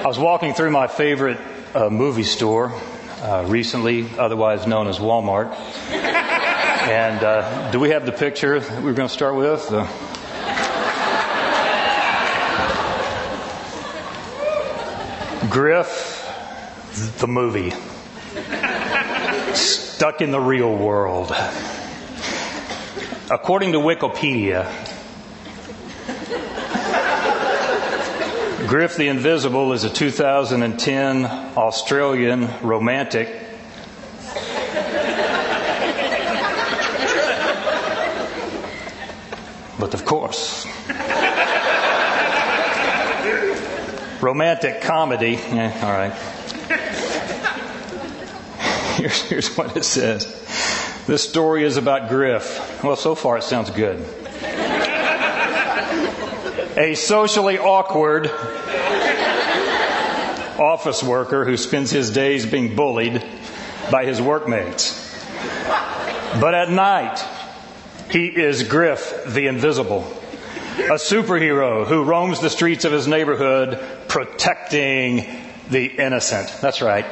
I was walking through my favorite uh, movie store uh, recently, otherwise known as Walmart. And uh, do we have the picture that we're going to start with? Uh, Griff, the movie. Stuck in the real world. According to Wikipedia, Griff the Invisible is a 2010 Australian romantic. But of course, romantic comedy. All right. Here's, here's what it says. This story is about Griff. Well, so far it sounds good. A socially awkward office worker who spends his days being bullied by his workmates. But at night, he is Griff the Invisible, a superhero who roams the streets of his neighborhood protecting the innocent. That's right.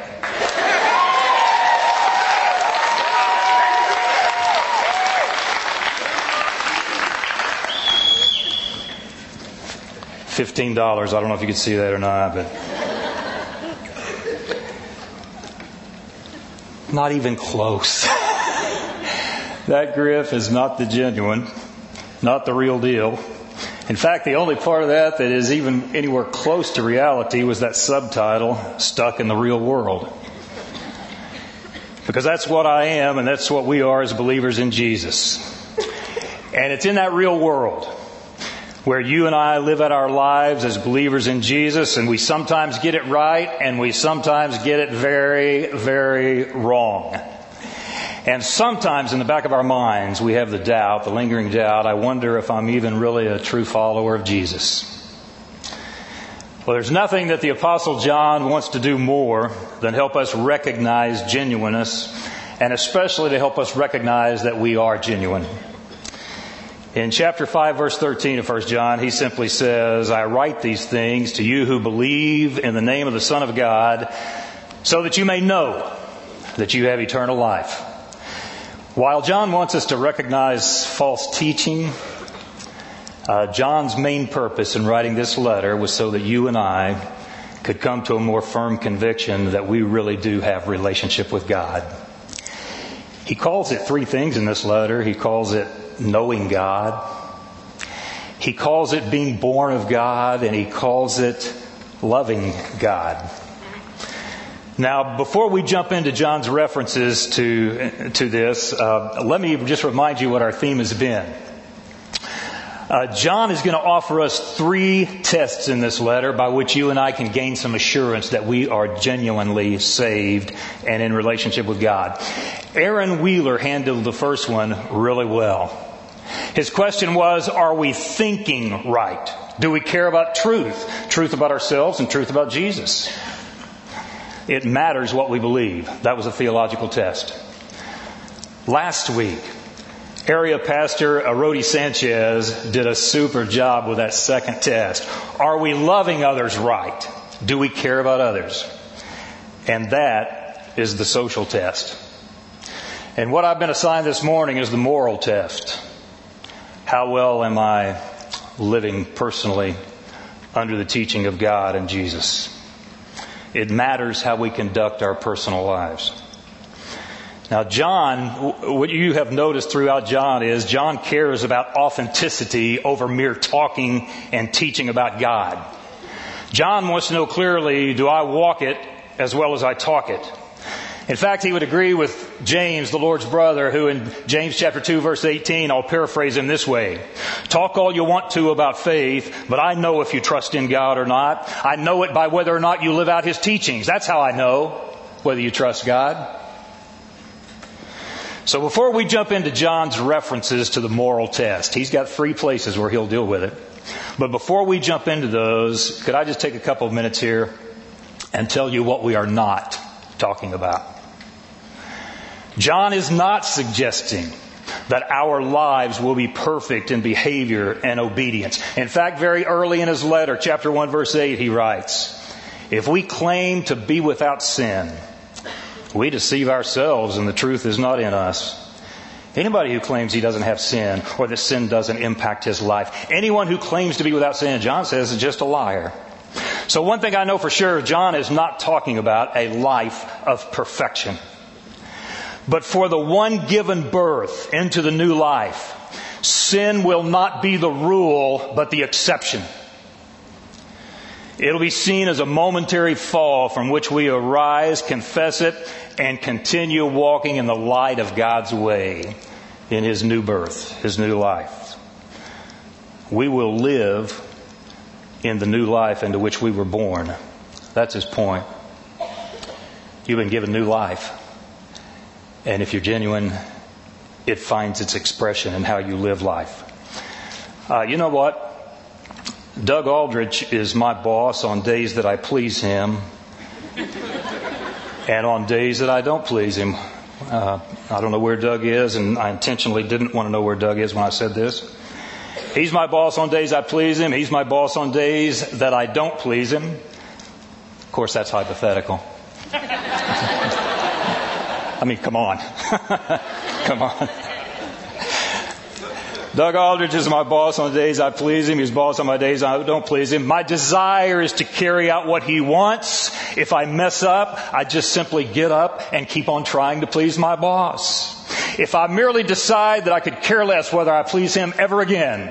$15. I don't know if you can see that or not, but. Not even close. that griff is not the genuine, not the real deal. In fact, the only part of that that is even anywhere close to reality was that subtitle, Stuck in the Real World. Because that's what I am and that's what we are as believers in Jesus. And it's in that real world where you and I live out our lives as believers in Jesus and we sometimes get it right and we sometimes get it very, very wrong. And sometimes in the back of our minds we have the doubt, the lingering doubt, I wonder if I'm even really a true follower of Jesus. Well, there's nothing that the apostle John wants to do more than help us recognize genuineness and especially to help us recognize that we are genuine. In chapter 5 verse 13 of 1 John, he simply says, I write these things to you who believe in the name of the Son of God so that you may know that you have eternal life. While John wants us to recognize false teaching, uh, John's main purpose in writing this letter was so that you and I could come to a more firm conviction that we really do have relationship with God. He calls it three things in this letter. He calls it knowing God. He calls it being born of God and he calls it loving God. Now, before we jump into John's references to, to this, uh, let me just remind you what our theme has been. Uh, John is going to offer us three tests in this letter by which you and I can gain some assurance that we are genuinely saved and in relationship with God. Aaron Wheeler handled the first one really well. His question was, are we thinking right? Do we care about truth? Truth about ourselves and truth about Jesus. It matters what we believe. That was a theological test. Last week, area pastor Arodi Sanchez did a super job with that second test. Are we loving others right? Do we care about others? And that is the social test. And what I've been assigned this morning is the moral test. How well am I living personally under the teaching of God and Jesus? It matters how we conduct our personal lives. Now, John, what you have noticed throughout John is John cares about authenticity over mere talking and teaching about God. John wants to know clearly, do I walk it as well as I talk it? In fact, he would agree with James, the Lord's brother, who in James chapter 2 verse 18, I'll paraphrase him this way. Talk all you want to about faith, but I know if you trust in God or not. I know it by whether or not you live out His teachings. That's how I know whether you trust God. So before we jump into John's references to the moral test, he's got three places where he'll deal with it. But before we jump into those, could I just take a couple of minutes here and tell you what we are not talking about? John is not suggesting that our lives will be perfect in behavior and obedience. In fact, very early in his letter, chapter 1 verse 8, he writes, If we claim to be without sin, we deceive ourselves and the truth is not in us. Anybody who claims he doesn't have sin or that sin doesn't impact his life, anyone who claims to be without sin, John says, is just a liar. So one thing I know for sure, John is not talking about a life of perfection. But for the one given birth into the new life, sin will not be the rule, but the exception. It'll be seen as a momentary fall from which we arise, confess it, and continue walking in the light of God's way in His new birth, His new life. We will live in the new life into which we were born. That's His point. You've been given new life. And if you're genuine, it finds its expression in how you live life. Uh, you know what? Doug Aldrich is my boss on days that I please him and on days that I don't please him. Uh, I don't know where Doug is, and I intentionally didn't want to know where Doug is when I said this. He's my boss on days I please him. He's my boss on days that I don't please him. Of course, that's hypothetical. I mean, come on. come on. Doug Aldrich is my boss on the days I please him. He's boss on my days I don't please him. My desire is to carry out what he wants. If I mess up, I just simply get up and keep on trying to please my boss. If I merely decide that I could care less whether I please him ever again,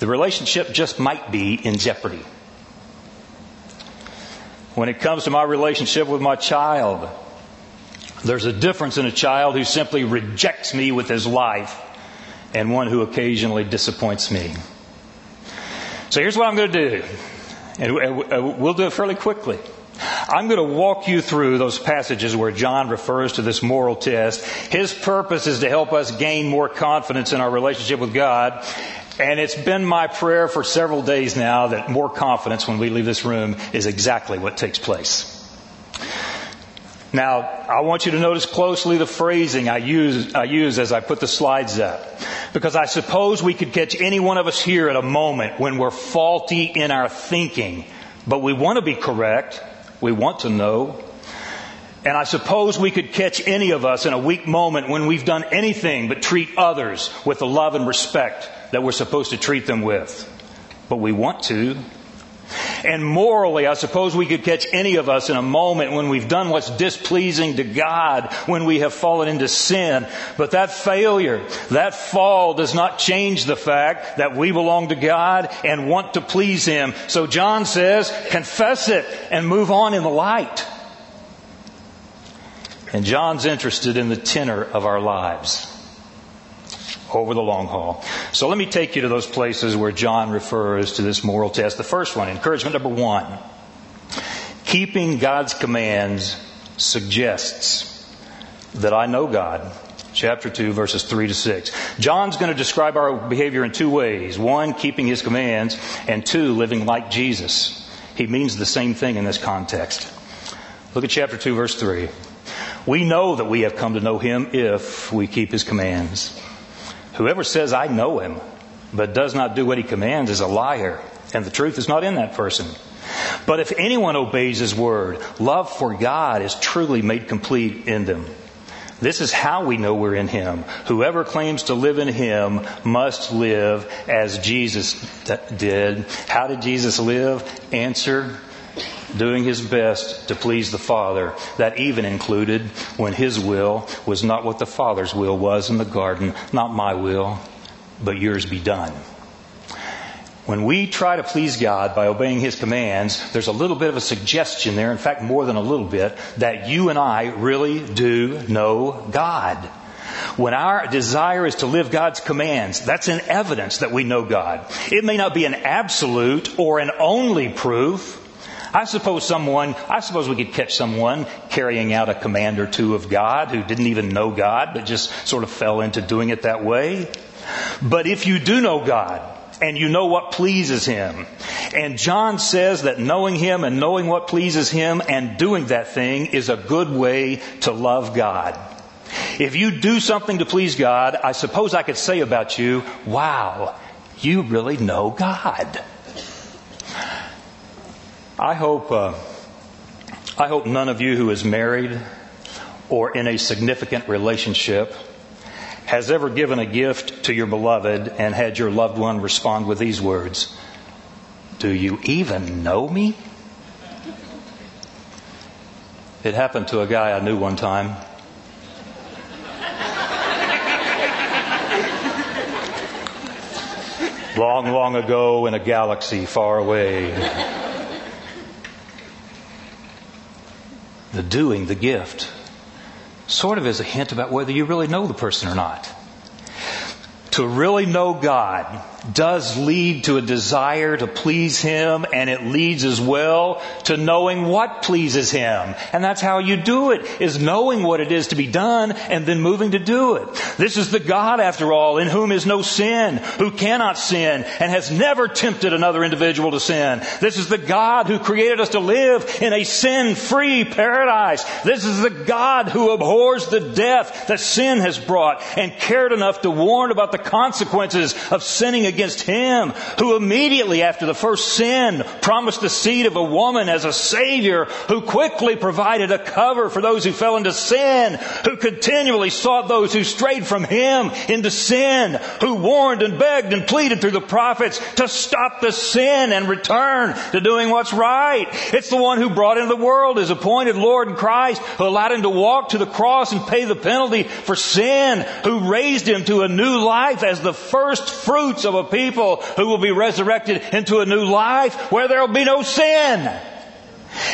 the relationship just might be in jeopardy. When it comes to my relationship with my child, there's a difference in a child who simply rejects me with his life and one who occasionally disappoints me. So here's what I'm going to do. And uh, uh, we'll do it fairly quickly. I'm going to walk you through those passages where John refers to this moral test. His purpose is to help us gain more confidence in our relationship with God. And it's been my prayer for several days now that more confidence when we leave this room is exactly what takes place. Now, I want you to notice closely the phrasing I use, I use as I put the slides up. Because I suppose we could catch any one of us here at a moment when we're faulty in our thinking, but we want to be correct. We want to know. And I suppose we could catch any of us in a weak moment when we've done anything but treat others with the love and respect that we're supposed to treat them with. But we want to. And morally, I suppose we could catch any of us in a moment when we've done what's displeasing to God, when we have fallen into sin. But that failure, that fall does not change the fact that we belong to God and want to please Him. So John says, confess it and move on in the light. And John's interested in the tenor of our lives over the long haul. So let me take you to those places where John refers to this moral test. The first one, encouragement number one. Keeping God's commands suggests that I know God. Chapter 2, verses 3 to 6. John's going to describe our behavior in two ways. One, keeping his commands, and two, living like Jesus. He means the same thing in this context. Look at chapter 2, verse 3. We know that we have come to know him if we keep his commands. Whoever says, I know him, but does not do what he commands is a liar, and the truth is not in that person. But if anyone obeys his word, love for God is truly made complete in them. This is how we know we're in Him. Whoever claims to live in Him must live as Jesus did. How did Jesus live? Answer, doing his best to please the Father. That even included when his will was not what the Father's will was in the garden. Not my will, but yours be done. When we try to please God by obeying His commands, there's a little bit of a suggestion there, in fact, more than a little bit, that you and I really do know God. When our desire is to live God's commands, that's an evidence that we know God. It may not be an absolute or an only proof, I suppose someone, I suppose we could catch someone carrying out a command or two of God who didn't even know God, but just sort of fell into doing it that way. But if you do know God, and you know what pleases Him. And John says that knowing Him and knowing what pleases Him and doing that thing is a good way to love God. If you do something to please God, I suppose I could say about you, wow, you really know God. I hope uh, I hope none of you who is married or in a significant relationship has ever given a gift to your beloved and had your loved one respond with these words Do you even know me? It happened to a guy I knew one time. long, long ago in a galaxy far away. The doing, the gift, sort of is a hint about whether you really know the person or not. To really know God does lead to a desire to please Him and it leads as well to knowing what pleases Him. And that's how you do it, is knowing what it is to be done and then moving to do it. This is the God, after all, in whom is no sin, who cannot sin and has never tempted another individual to sin. This is the God who created us to live in a sin-free paradise. This is the God who abhors the death that sin has brought and cared enough to warn about the consequences of sinning against him, who immediately after the first sin promised the seed of a woman as a savior, who quickly provided a cover for those who fell into sin, who continually sought those who strayed from him into sin, who warned and begged and pleaded through the prophets to stop the sin and return to doing what's right. It's the one who brought into the world his appointed Lord and Christ, who allowed him to walk to the cross and pay the penalty for sin, who raised him to a new life as the first fruits of a people who will be resurrected into a new life where there will be no sin.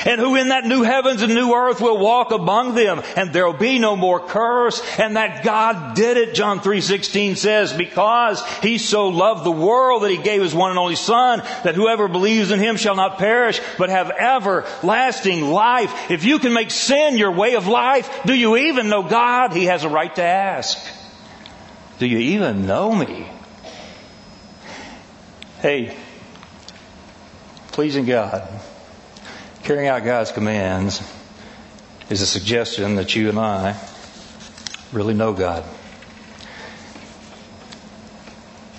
And who in that new heavens and new earth will walk among them and there will be no more curse and that God did it, John 3.16 says, because He so loved the world that He gave His one and only Son that whoever believes in Him shall not perish but have everlasting life. If you can make sin your way of life, do you even know God? He has a right to ask. Do you even know me? Hey, pleasing God, carrying out God's commands is a suggestion that you and I really know God.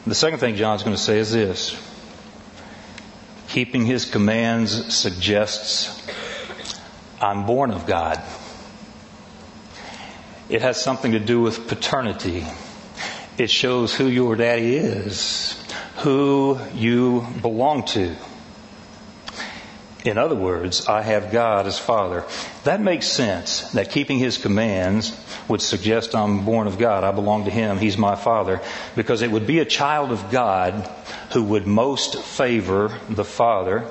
The second thing John's going to say is this keeping his commands suggests I'm born of God. It has something to do with paternity. It shows who your daddy is who you belong to. In other words, I have God as Father. That makes sense that keeping His commands would suggest I'm born of God. I belong to Him. He's my Father. Because it would be a child of God who would most favor the Father,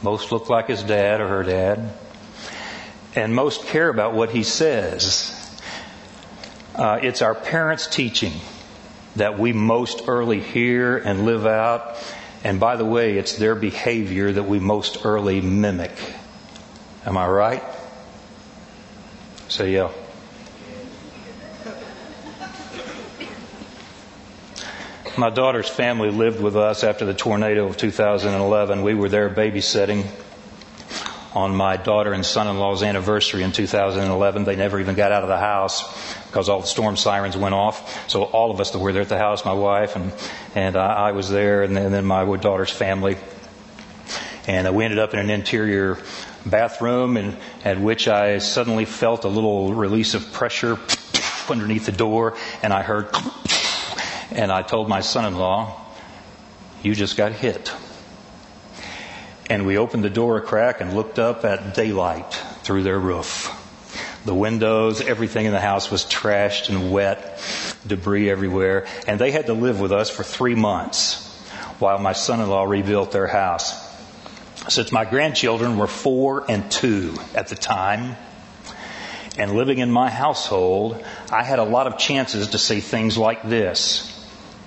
most look like his dad or her dad, and most care about what He says. Uh, it's our parents' teaching that we most early hear and live out. And by the way, it's their behavior that we most early mimic. Am I right? Say yeah. My daughter's family lived with us after the tornado of 2011. We were there babysitting on my daughter and son-in-law's anniversary in 2011. They never even got out of the house because all the storm sirens went off. So all of us that were there at the house, my wife and and I, I was there, and then, and then my daughter's family, and uh, we ended up in an interior bathroom, and at which I suddenly felt a little release of pressure underneath the door, and I heard, and I told my son-in-law, "You just got hit." And we opened the door a crack and looked up at daylight through their roof. The windows, everything in the house was trashed and wet, debris everywhere. And they had to live with us for three months while my son-in-law rebuilt their house. Since my grandchildren were four and two at the time, and living in my household, I had a lot of chances to say things like this.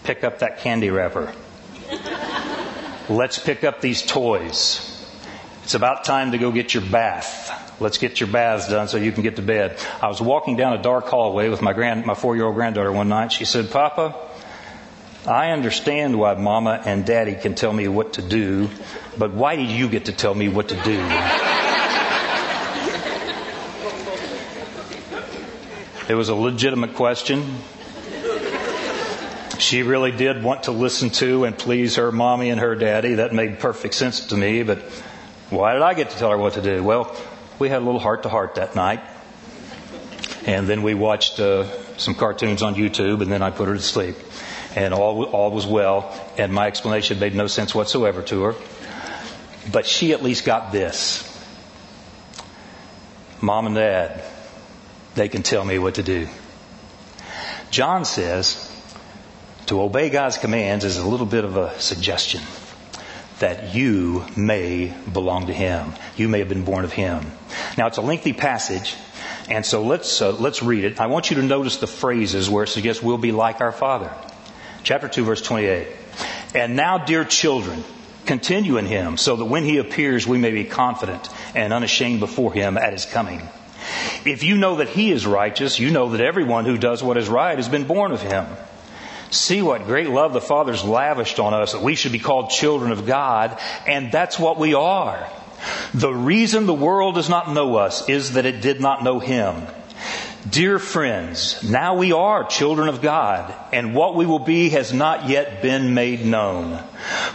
Pick up that candy wrapper. Let's pick up these toys. It's about time to go get your bath. Let's get your baths done so you can get to bed. I was walking down a dark hallway with my grand, my four-year-old granddaughter one night. She said, Papa, I understand why mama and daddy can tell me what to do, but why do you get to tell me what to do? it was a legitimate question. She really did want to listen to and please her mommy and her daddy. That made perfect sense to me, but why did I get to tell her what to do? Well, we had a little heart to heart that night. And then we watched uh, some cartoons on YouTube, and then I put her to sleep. And all, all was well, and my explanation made no sense whatsoever to her. But she at least got this. Mom and Dad, they can tell me what to do. John says to obey God's commands is a little bit of a suggestion that you may belong to Him. You may have been born of Him. Now it's a lengthy passage, and so let's uh, let's read it. I want you to notice the phrases where it suggests we'll be like our Father. Chapter two, verse twenty-eight. And now, dear children, continue in Him, so that when He appears, we may be confident and unashamed before Him at His coming. If you know that He is righteous, you know that everyone who does what is right has been born of Him. See what great love the Father's lavished on us that we should be called children of God, and that's what we are. The reason the world does not know us is that it did not know Him. Dear friends, now we are children of God, and what we will be has not yet been made known.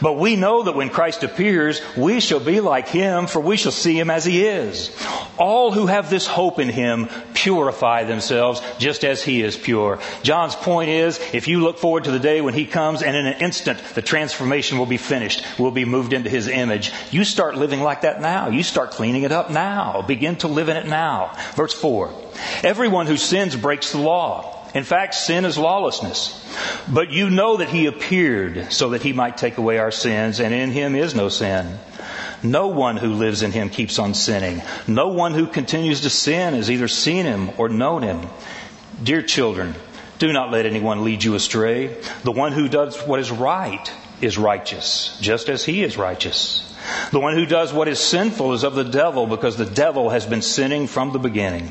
But we know that when Christ appears, we shall be like Him, for we shall see Him as He is. All who have this hope in Him purify themselves just as He is pure. John's point is, if you look forward to the day when He comes and in an instant the transformation will be finished, we'll be moved into His image, you start living like that now. You start cleaning it up now. Begin to live in it now. Verse 4. Everyone who sins breaks the law. In fact, sin is lawlessness. But you know that he appeared so that he might take away our sins, and in him is no sin. No one who lives in him keeps on sinning. No one who continues to sin has either seen him or known him. Dear children, do not let anyone lead you astray. The one who does what is right is righteous, just as he is righteous. The one who does what is sinful is of the devil, because the devil has been sinning from the beginning.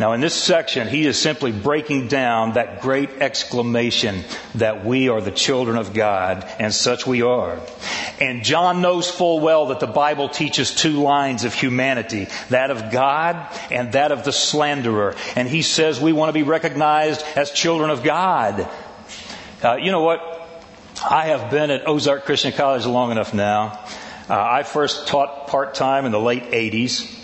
Now, in this section, he is simply breaking down that great exclamation that we are the children of God, and such we are. And John knows full well that the Bible teaches two lines of humanity that of God and that of the slanderer. And he says we want to be recognized as children of God. Uh, you know what? I have been at Ozark Christian College long enough now. Uh, I first taught part time in the late 80s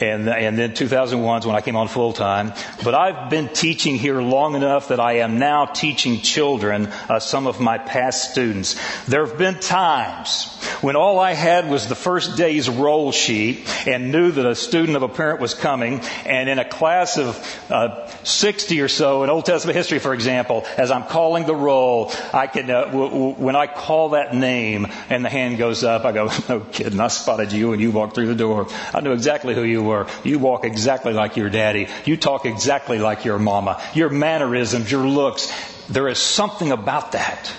and, and then 2001 is when I came on full time. But I've been teaching here long enough that I am now teaching children, uh, some of my past students. There have been times when all I had was the first day's roll sheet and knew that a student of a parent was coming, and in a class of uh, 60 or so in Old Testament history, for example, as I'm calling the roll, I can, uh, w- w- when I call that name and the hand goes up, I go, no kidding, I spotted you when you walked through the door. I knew exactly who you were. You walk exactly like your daddy. You talk exactly like your mama. Your mannerisms, your looks, there is something about that.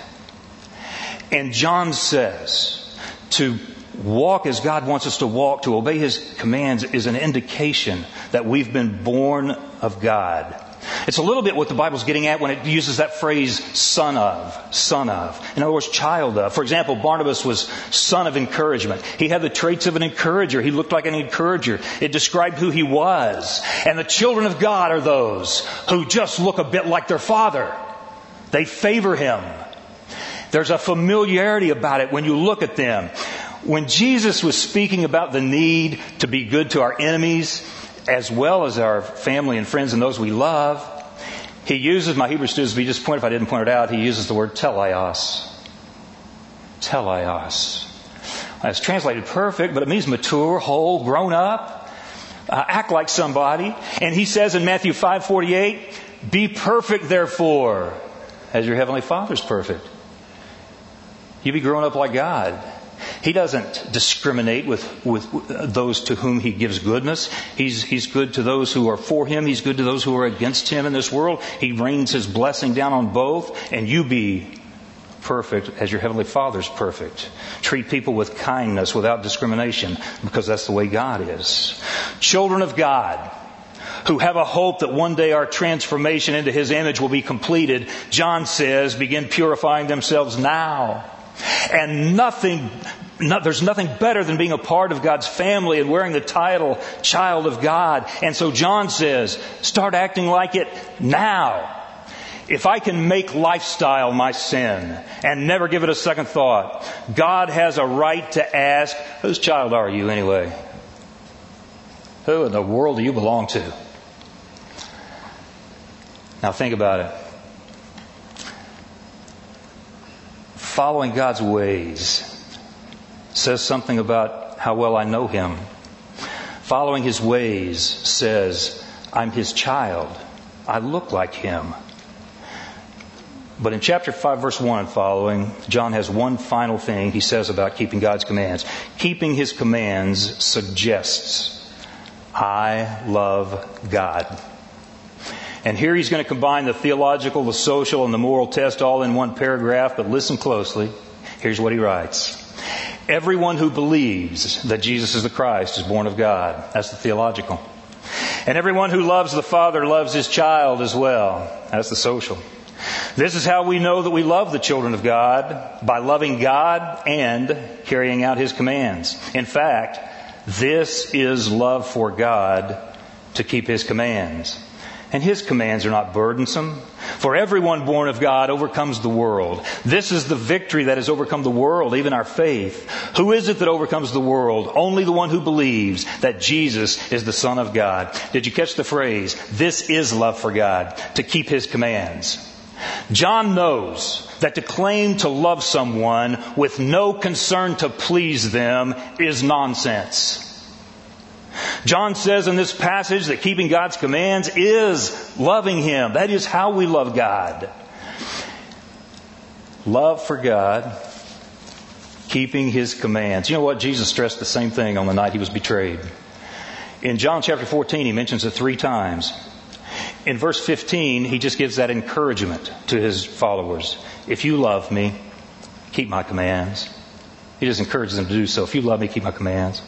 And John says, to walk as God wants us to walk, to obey His commands, is an indication that we've been born of God. It's a little bit what the Bible's getting at when it uses that phrase, son of, son of. In other words, child of. For example, Barnabas was son of encouragement. He had the traits of an encourager. He looked like an encourager. It described who he was. And the children of God are those who just look a bit like their father. They favor him. There's a familiarity about it when you look at them. When Jesus was speaking about the need to be good to our enemies, as well as our family and friends and those we love, he uses, my Hebrew students, be just point if I didn't point it out, he uses the word teleos. Teleos. It's translated perfect, but it means mature, whole, grown up, uh, act like somebody. And he says in Matthew 5:48, "Be perfect, therefore, as your heavenly Father's perfect." You be growing up like God. He doesn't discriminate with, with those to whom he gives goodness. He's, he's good to those who are for him. He's good to those who are against him in this world. He rains his blessing down on both, and you be perfect as your Heavenly Father's perfect. Treat people with kindness without discrimination because that's the way God is. Children of God who have a hope that one day our transformation into His image will be completed, John says, begin purifying themselves now. And nothing no, there's nothing better than being a part of God's family and wearing the title child of God. And so John says, start acting like it now. If I can make lifestyle my sin and never give it a second thought, God has a right to ask, whose child are you anyway? Who in the world do you belong to? Now think about it. Following God's ways says something about how well I know Him. Following His ways says, I'm His child. I look like Him. But in chapter 5 verse 1 and following, John has one final thing he says about keeping God's commands. Keeping His commands suggests, I love God. And here he's going to combine the theological, the social, and the moral test all in one paragraph, but listen closely. Here's what he writes. Everyone who believes that Jesus is the Christ is born of God. That's the theological. And everyone who loves the Father loves his child as well. That's the social. This is how we know that we love the children of God by loving God and carrying out his commands. In fact, this is love for God to keep his commands. And his commands are not burdensome. For everyone born of God overcomes the world. This is the victory that has overcome the world, even our faith. Who is it that overcomes the world? Only the one who believes that Jesus is the Son of God. Did you catch the phrase? This is love for God, to keep his commands. John knows that to claim to love someone with no concern to please them is nonsense. John says in this passage that keeping God's commands is loving Him. That is how we love God. Love for God, keeping His commands. You know what? Jesus stressed the same thing on the night He was betrayed. In John chapter 14, He mentions it three times. In verse 15, He just gives that encouragement to His followers. If you love me, keep my commands. He just encourages them to do so. If you love me, keep my commands.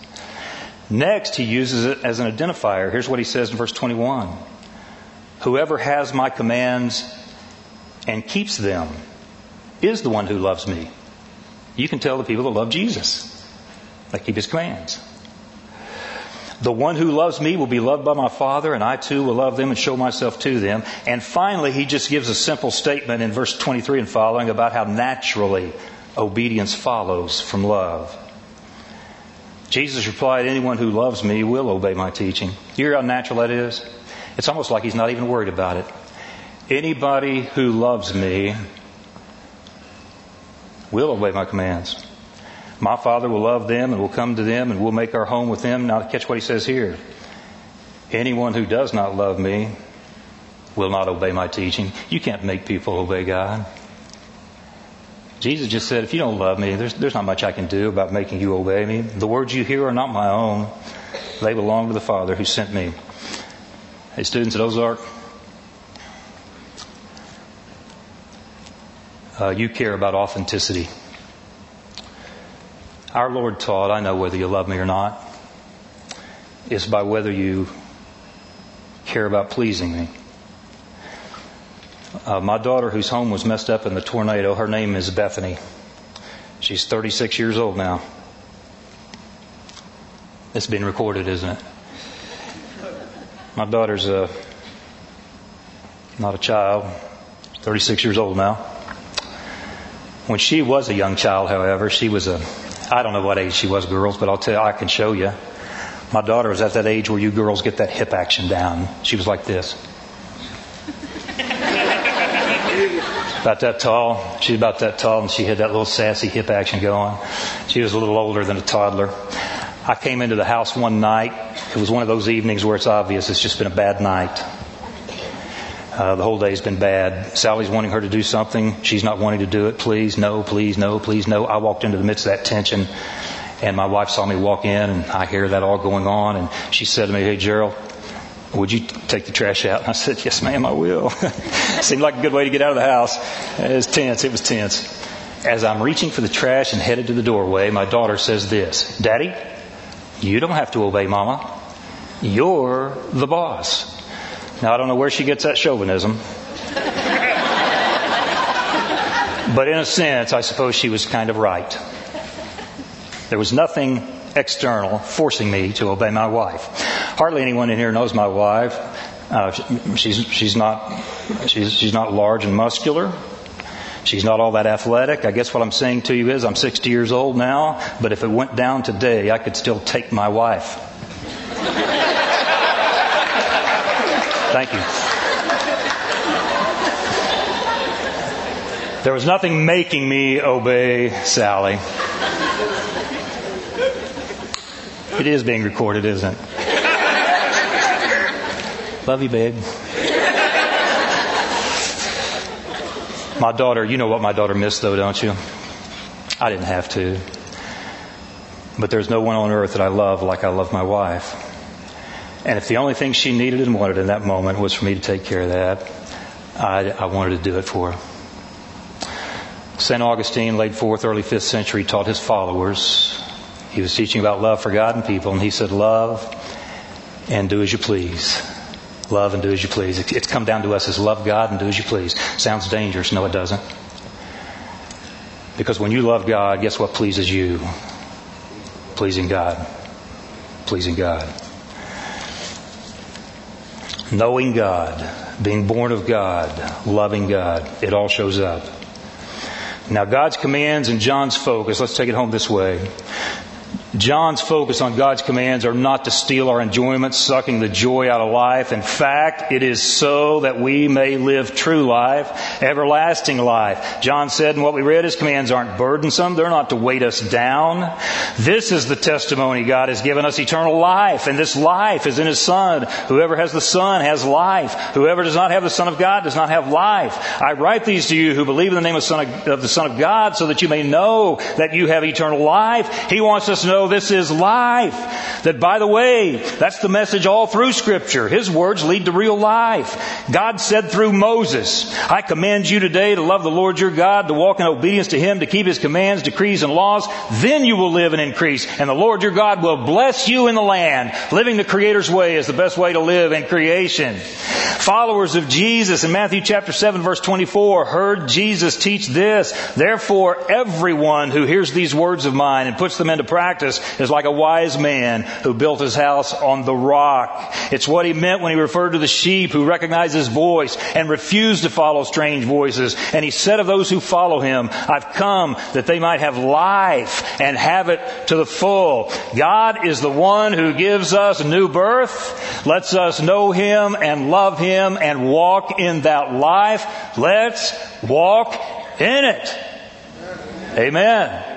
Next, he uses it as an identifier. Here's what he says in verse 21 Whoever has my commands and keeps them is the one who loves me. You can tell the people that love Jesus. They keep his commands. The one who loves me will be loved by my Father, and I too will love them and show myself to them. And finally, he just gives a simple statement in verse 23 and following about how naturally obedience follows from love. Jesus replied, Anyone who loves me will obey my teaching. You hear how natural that is? It's almost like he's not even worried about it. Anybody who loves me will obey my commands. My Father will love them and will come to them and we'll make our home with them. Now, catch what he says here. Anyone who does not love me will not obey my teaching. You can't make people obey God. Jesus just said, if you don't love me, there's, there's not much I can do about making you obey me. The words you hear are not my own. They belong to the Father who sent me. Hey, students at Ozark, uh, you care about authenticity. Our Lord taught, I know whether you love me or not, is by whether you care about pleasing me. Uh, my daughter, whose home was messed up in the tornado, her name is Bethany. She's 36 years old now. It's been recorded, isn't it? My daughter's a, uh, not a child, 36 years old now. When she was a young child, however, she was a, I don't know what age she was, girls, but I'll tell you, I can show you. My daughter was at that age where you girls get that hip action down. She was like this. About that tall. She's about that tall, and she had that little sassy hip action going. She was a little older than a toddler. I came into the house one night. It was one of those evenings where it's obvious it's just been a bad night. Uh, the whole day's been bad. Sally's wanting her to do something. She's not wanting to do it. Please, no, please, no, please, no. I walked into the midst of that tension, and my wife saw me walk in, and I hear that all going on, and she said to me, Hey, Gerald, would you take the trash out? And I said, yes, ma'am, I will. Seemed like a good way to get out of the house. It was tense. It was tense. As I'm reaching for the trash and headed to the doorway, my daughter says this Daddy, you don't have to obey Mama. You're the boss. Now, I don't know where she gets that chauvinism. but in a sense, I suppose she was kind of right. There was nothing external forcing me to obey my wife. Hardly anyone in here knows my wife. Uh, she's, she's, not, she's, she's not large and muscular. She's not all that athletic. I guess what I'm saying to you is I'm 60 years old now, but if it went down today, I could still take my wife. Thank you. There was nothing making me obey Sally. It is being recorded, isn't it? Love you, babe. My daughter, you know what my daughter missed though, don't you? I didn't have to. But there's no one on earth that I love like I love my wife. And if the only thing she needed and wanted in that moment was for me to take care of that, I, I wanted to do it for her. St. Augustine, late 4th, early 5th century, taught his followers. He was teaching about love for God and people, and he said, Love and do as you please. Love and do as you please. It's come down to us as love God and do as you please. Sounds dangerous. No, it doesn't. Because when you love God, guess what pleases you? Pleasing God. Pleasing God. Knowing God, being born of God, loving God, it all shows up. Now, God's commands and John's focus, let's take it home this way. John's focus on God's commands are not to steal our enjoyment, sucking the joy out of life. In fact, it is so that we may live true life, everlasting life. John said in what we read, his commands aren't burdensome. They're not to weight us down. This is the testimony God has given us eternal life, and this life is in his Son. Whoever has the Son has life. Whoever does not have the Son of God does not have life. I write these to you who believe in the name of, of, of the Son of God so that you may know that you have eternal life. He wants us to know this is life. That by the way, that's the message all through scripture. His words lead to real life. God said through Moses, I command you today to love the Lord your God, to walk in obedience to Him, to keep His commands, decrees, and laws. Then you will live and increase. And the Lord your God will bless you in the land. Living the Creator's way is the best way to live in creation. Followers of Jesus in Matthew chapter 7 verse 24 heard Jesus teach this. Therefore, everyone who hears these words of mine and puts them into practice is like a wise man who built his house on the rock. It's what he meant when he referred to the sheep who recognize his voice and refuse to follow strange voices. And he said of those who follow him, I've come that they might have life and have it to the full. God is the one who gives us new birth, lets us know him and love him and walk in that life. Let's walk in it. Amen.